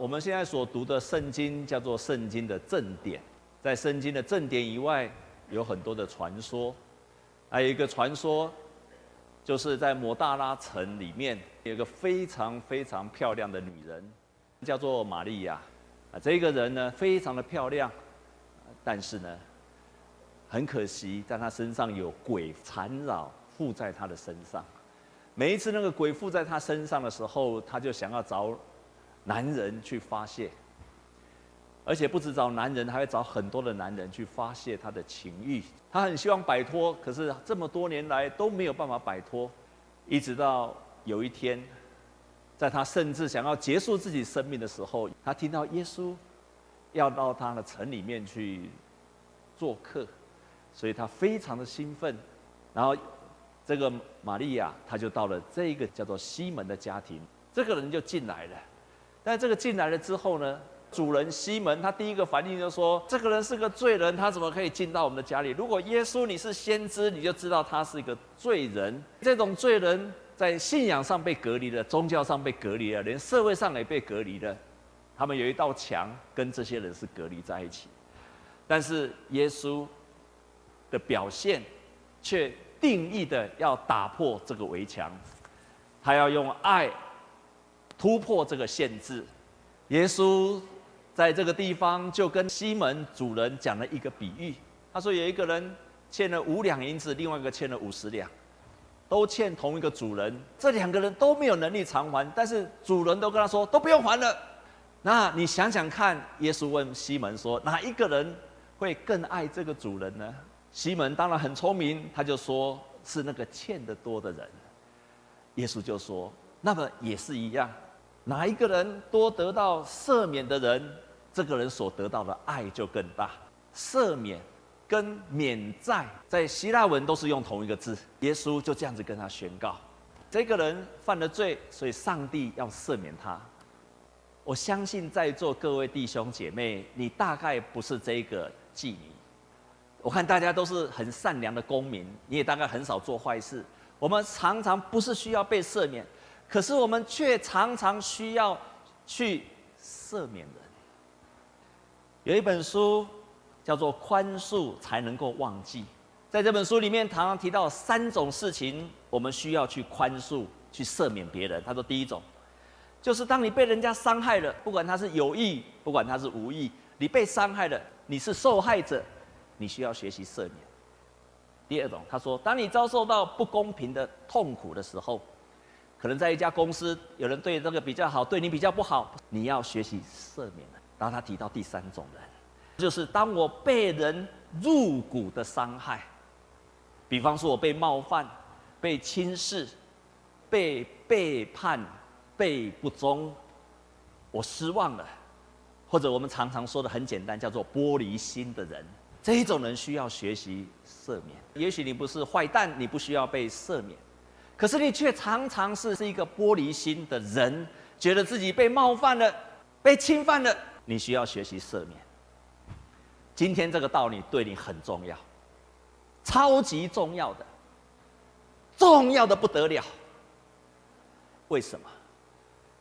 我们现在所读的圣经叫做圣经的正典，在圣经的正典以外，有很多的传说。还有一个传说，就是在摩大拉城里面有一个非常非常漂亮的女人，叫做玛利亚。啊，这个人呢非常的漂亮，但是呢，很可惜，在她身上有鬼缠绕附在她的身上。每一次那个鬼附在她身上的时候，她就想要找。男人去发泄，而且不止找男人，还会找很多的男人去发泄他的情欲。他很希望摆脱，可是这么多年来都没有办法摆脱。一直到有一天，在他甚至想要结束自己生命的时候，他听到耶稣要到他的城里面去做客，所以他非常的兴奋。然后这个玛利亚，他就到了这个叫做西门的家庭，这个人就进来了。但这个进来了之后呢，主人西门他第一个反应就说：“这个人是个罪人，他怎么可以进到我们的家里？如果耶稣你是先知，你就知道他是一个罪人。这种罪人在信仰上被隔离了，宗教上被隔离了，连社会上也被隔离了。他们有一道墙跟这些人是隔离在一起。但是耶稣的表现却定义的要打破这个围墙，他要用爱。”突破这个限制，耶稣在这个地方就跟西门主人讲了一个比喻。他说有一个人欠了五两银子，另外一个欠了五十两，都欠同一个主人。这两个人都没有能力偿还，但是主人都跟他说都不用还了。那你想想看，耶稣问西门说，哪一个人会更爱这个主人呢？西门当然很聪明，他就说是那个欠得多的人。耶稣就说，那么也是一样。哪一个人多得到赦免的人，这个人所得到的爱就更大。赦免跟免债在希腊文都是用同一个字。耶稣就这样子跟他宣告：这个人犯了罪，所以上帝要赦免他。我相信在座各位弟兄姐妹，你大概不是这个妓女。我看大家都是很善良的公民，你也大概很少做坏事。我们常常不是需要被赦免。可是我们却常常需要去赦免人。有一本书叫做《宽恕才能够忘记》，在这本书里面，常常提到三种事情，我们需要去宽恕、去赦免别人。他说，第一种就是当你被人家伤害了，不管他是有意，不管他是无意，你被伤害了，你是受害者，你需要学习赦免。第二种，他说，当你遭受到不公平的痛苦的时候。可能在一家公司，有人对这个比较好，对你比较不好，你要学习赦免。然后他提到第三种人，就是当我被人入骨的伤害，比方说我被冒犯、被轻视、被背叛、被不忠，我失望了，或者我们常常说的很简单，叫做玻璃心的人，这一种人需要学习赦免。也许你不是坏蛋，你不需要被赦免。可是你却常常是是一个玻璃心的人，觉得自己被冒犯了，被侵犯了，你需要学习赦免。今天这个道理对你很重要，超级重要的，重要的不得了。为什么？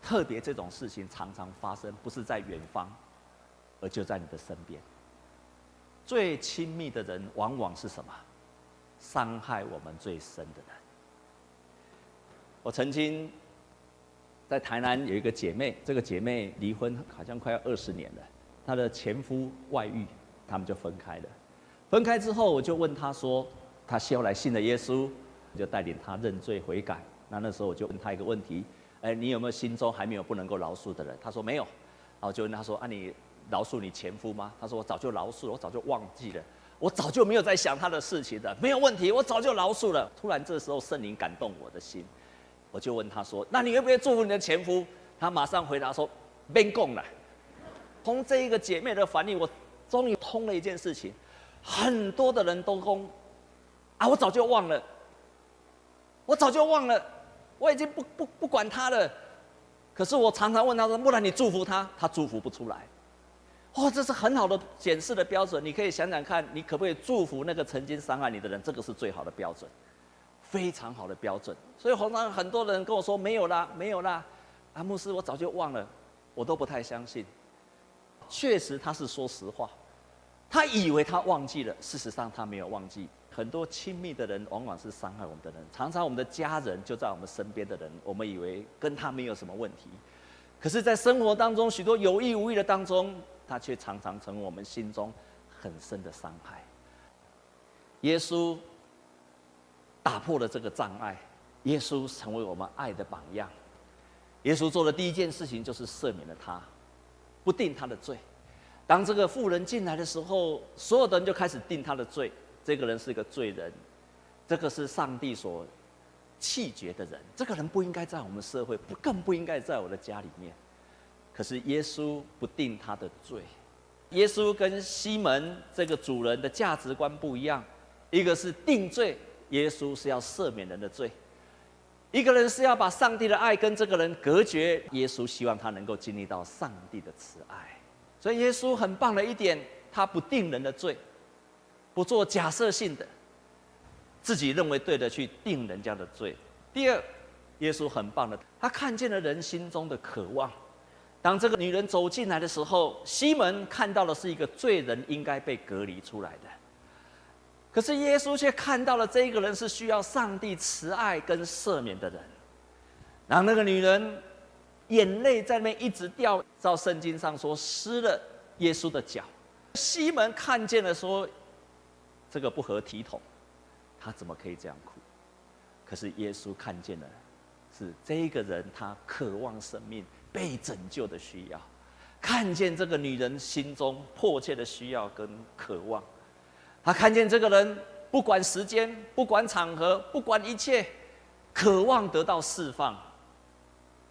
特别这种事情常常发生，不是在远方，而就在你的身边。最亲密的人，往往是什么？伤害我们最深的人。我曾经在台南有一个姐妹，这个姐妹离婚好像快要二十年了，她的前夫外遇，他们就分开了。分开之后，我就问她说，她后来信了耶稣，我就带领她认罪悔改。那那时候我就问她一个问题：哎，你有没有心中还没有不能够饶恕的人？她说没有。然后就问她说：啊，你饶恕你前夫吗？她说我早就饶恕了，我早就忘记了，我早就没有在想他的事情了，没有问题，我早就饶恕了。突然这时候圣灵感动我的心。我就问他说：“那你愿不愿意祝福你的前夫？”他马上回答说：“免讲了。”从这一个姐妹的反应，我终于通了一件事情。很多的人都供：“啊，我早就忘了，我早就忘了，我已经不不不管他了。”可是我常常问他说：“不然你祝福他？”他祝福不出来。哦，这是很好的检视的标准。你可以想想看，你可不可以祝福那个曾经伤害你的人？这个是最好的标准。非常好的标准，所以常常很多人跟我说没有啦，没有啦，啊，牧师，我早就忘了。我都不太相信。确实他是说实话，他以为他忘记了，事实上他没有忘记。很多亲密的人往往是伤害我们的人，常常我们的家人就在我们身边的人，我们以为跟他没有什么问题，可是，在生活当中许多有意无意的当中，他却常常成为我们心中很深的伤害。耶稣破了这个障碍，耶稣成为我们爱的榜样。耶稣做的第一件事情就是赦免了他，不定他的罪。当这个妇人进来的时候，所有的人就开始定他的罪。这个人是一个罪人，这个是上帝所弃绝的人。这个人不应该在我们社会，不更不应该在我的家里面。可是耶稣不定他的罪。耶稣跟西门这个主人的价值观不一样，一个是定罪，耶稣是要赦免人的罪；一个人是要把上帝的爱跟这个人隔绝，耶稣希望他能够经历到上帝的慈爱。所以耶稣很棒的一点，他不定人的罪。不做假设性的，自己认为对的去定人家的罪。第二，耶稣很棒的，他看见了人心中的渴望。当这个女人走进来的时候，西门看到的是一个罪人应该被隔离出来的，可是耶稣却看到了这个人是需要上帝慈爱跟赦免的人。然后那个女人眼泪在那边一直掉，照圣经上说湿了耶稣的脚。西门看见了说。这个不合体统，他怎么可以这样哭？可是耶稣看见了，是这个人他渴望生命被拯救的需要，看见这个女人心中迫切的需要跟渴望，他看见这个人不管时间、不管场合、不管一切，渴望得到释放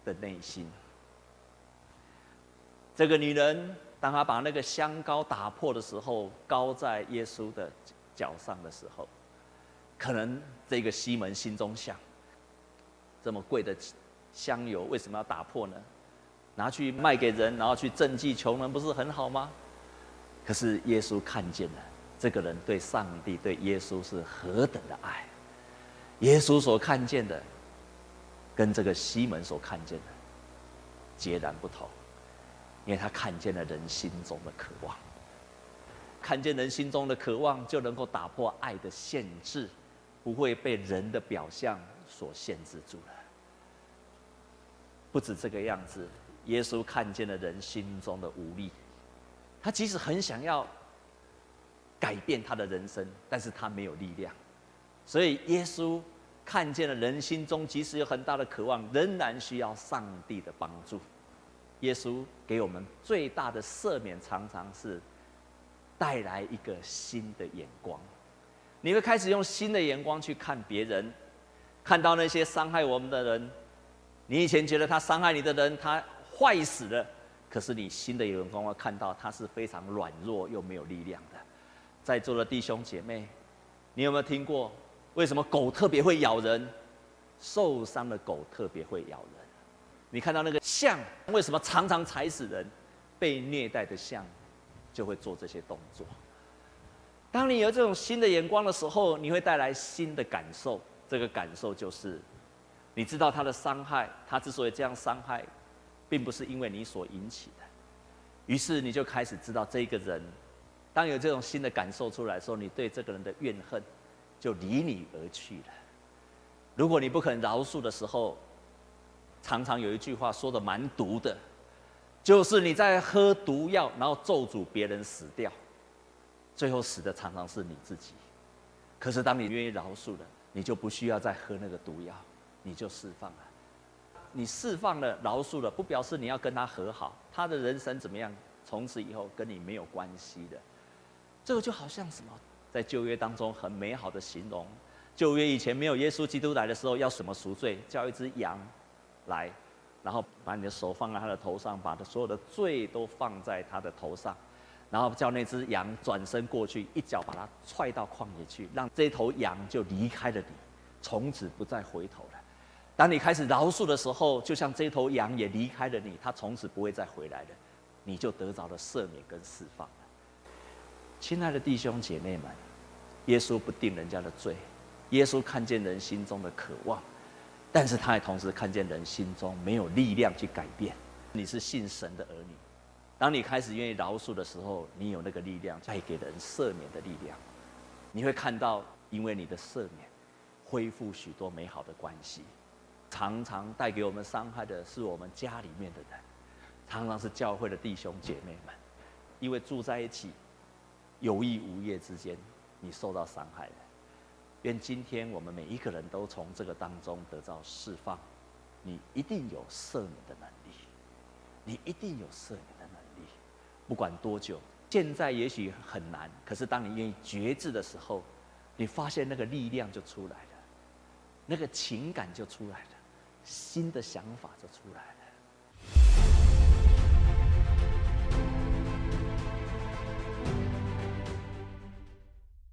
的内心。这个女人当她把那个香膏打破的时候，膏在耶稣的。脚上的时候，可能这个西门心中想：这么贵的香油为什么要打破呢？拿去卖给人，然后去赈济穷人，不是很好吗？可是耶稣看见了这个人对上帝、对耶稣是何等的爱。耶稣所看见的，跟这个西门所看见的截然不同，因为他看见了人心中的渴望。看见人心中的渴望，就能够打破爱的限制，不会被人的表象所限制住了。不止这个样子，耶稣看见了人心中的无力，他即使很想要改变他的人生，但是他没有力量。所以耶稣看见了人心中即使有很大的渴望，仍然需要上帝的帮助。耶稣给我们最大的赦免，常常是。带来一个新的眼光，你会开始用新的眼光去看别人，看到那些伤害我们的人。你以前觉得他伤害你的人，他坏死了，可是你新的眼光会看到他是非常软弱又没有力量的。在座的弟兄姐妹，你有没有听过为什么狗特别会咬人？受伤的狗特别会咬人。你看到那个象为什么常常踩死人？被虐待的象。就会做这些动作。当你有这种新的眼光的时候，你会带来新的感受。这个感受就是，你知道他的伤害，他之所以这样伤害，并不是因为你所引起的。于是你就开始知道这个人，当有这种新的感受出来的时候，你对这个人的怨恨就离你而去了。如果你不肯饶恕的时候，常常有一句话说的蛮毒的。就是你在喝毒药，然后咒诅别人死掉，最后死的常常是你自己。可是当你愿意饶恕了，你就不需要再喝那个毒药，你就释放了。你释放了、饶恕了，不表示你要跟他和好，他的人生怎么样，从此以后跟你没有关系的。这个就好像什么，在旧约当中很美好的形容。旧约以前没有耶稣基督来的时候，要什么赎罪？叫一只羊来。然后把你的手放在他的头上，把他所有的罪都放在他的头上，然后叫那只羊转身过去，一脚把他踹到旷野去，让这头羊就离开了你，从此不再回头了。当你开始饶恕的时候，就像这头羊也离开了你，他从此不会再回来了，你就得着了赦免跟释放。亲爱的弟兄姐妹们，耶稣不定人家的罪，耶稣看见人心中的渴望。但是他也同时看见人心中没有力量去改变，你是信神的儿女。当你开始愿意饶恕的时候，你有那个力量，带给人赦免的力量。你会看到，因为你的赦免，恢复许多美好的关系。常常带给我们伤害的是我们家里面的人，常常是教会的弟兄姐妹们，因为住在一起，有意无意之间，你受到伤害了。愿今天我们每一个人都从这个当中得到释放。你一定有赦免的能力，你一定有赦免的能力，不管多久。现在也许很难，可是当你愿意觉知的时候，你发现那个力量就出来了，那个情感就出来了，新的想法就出来了。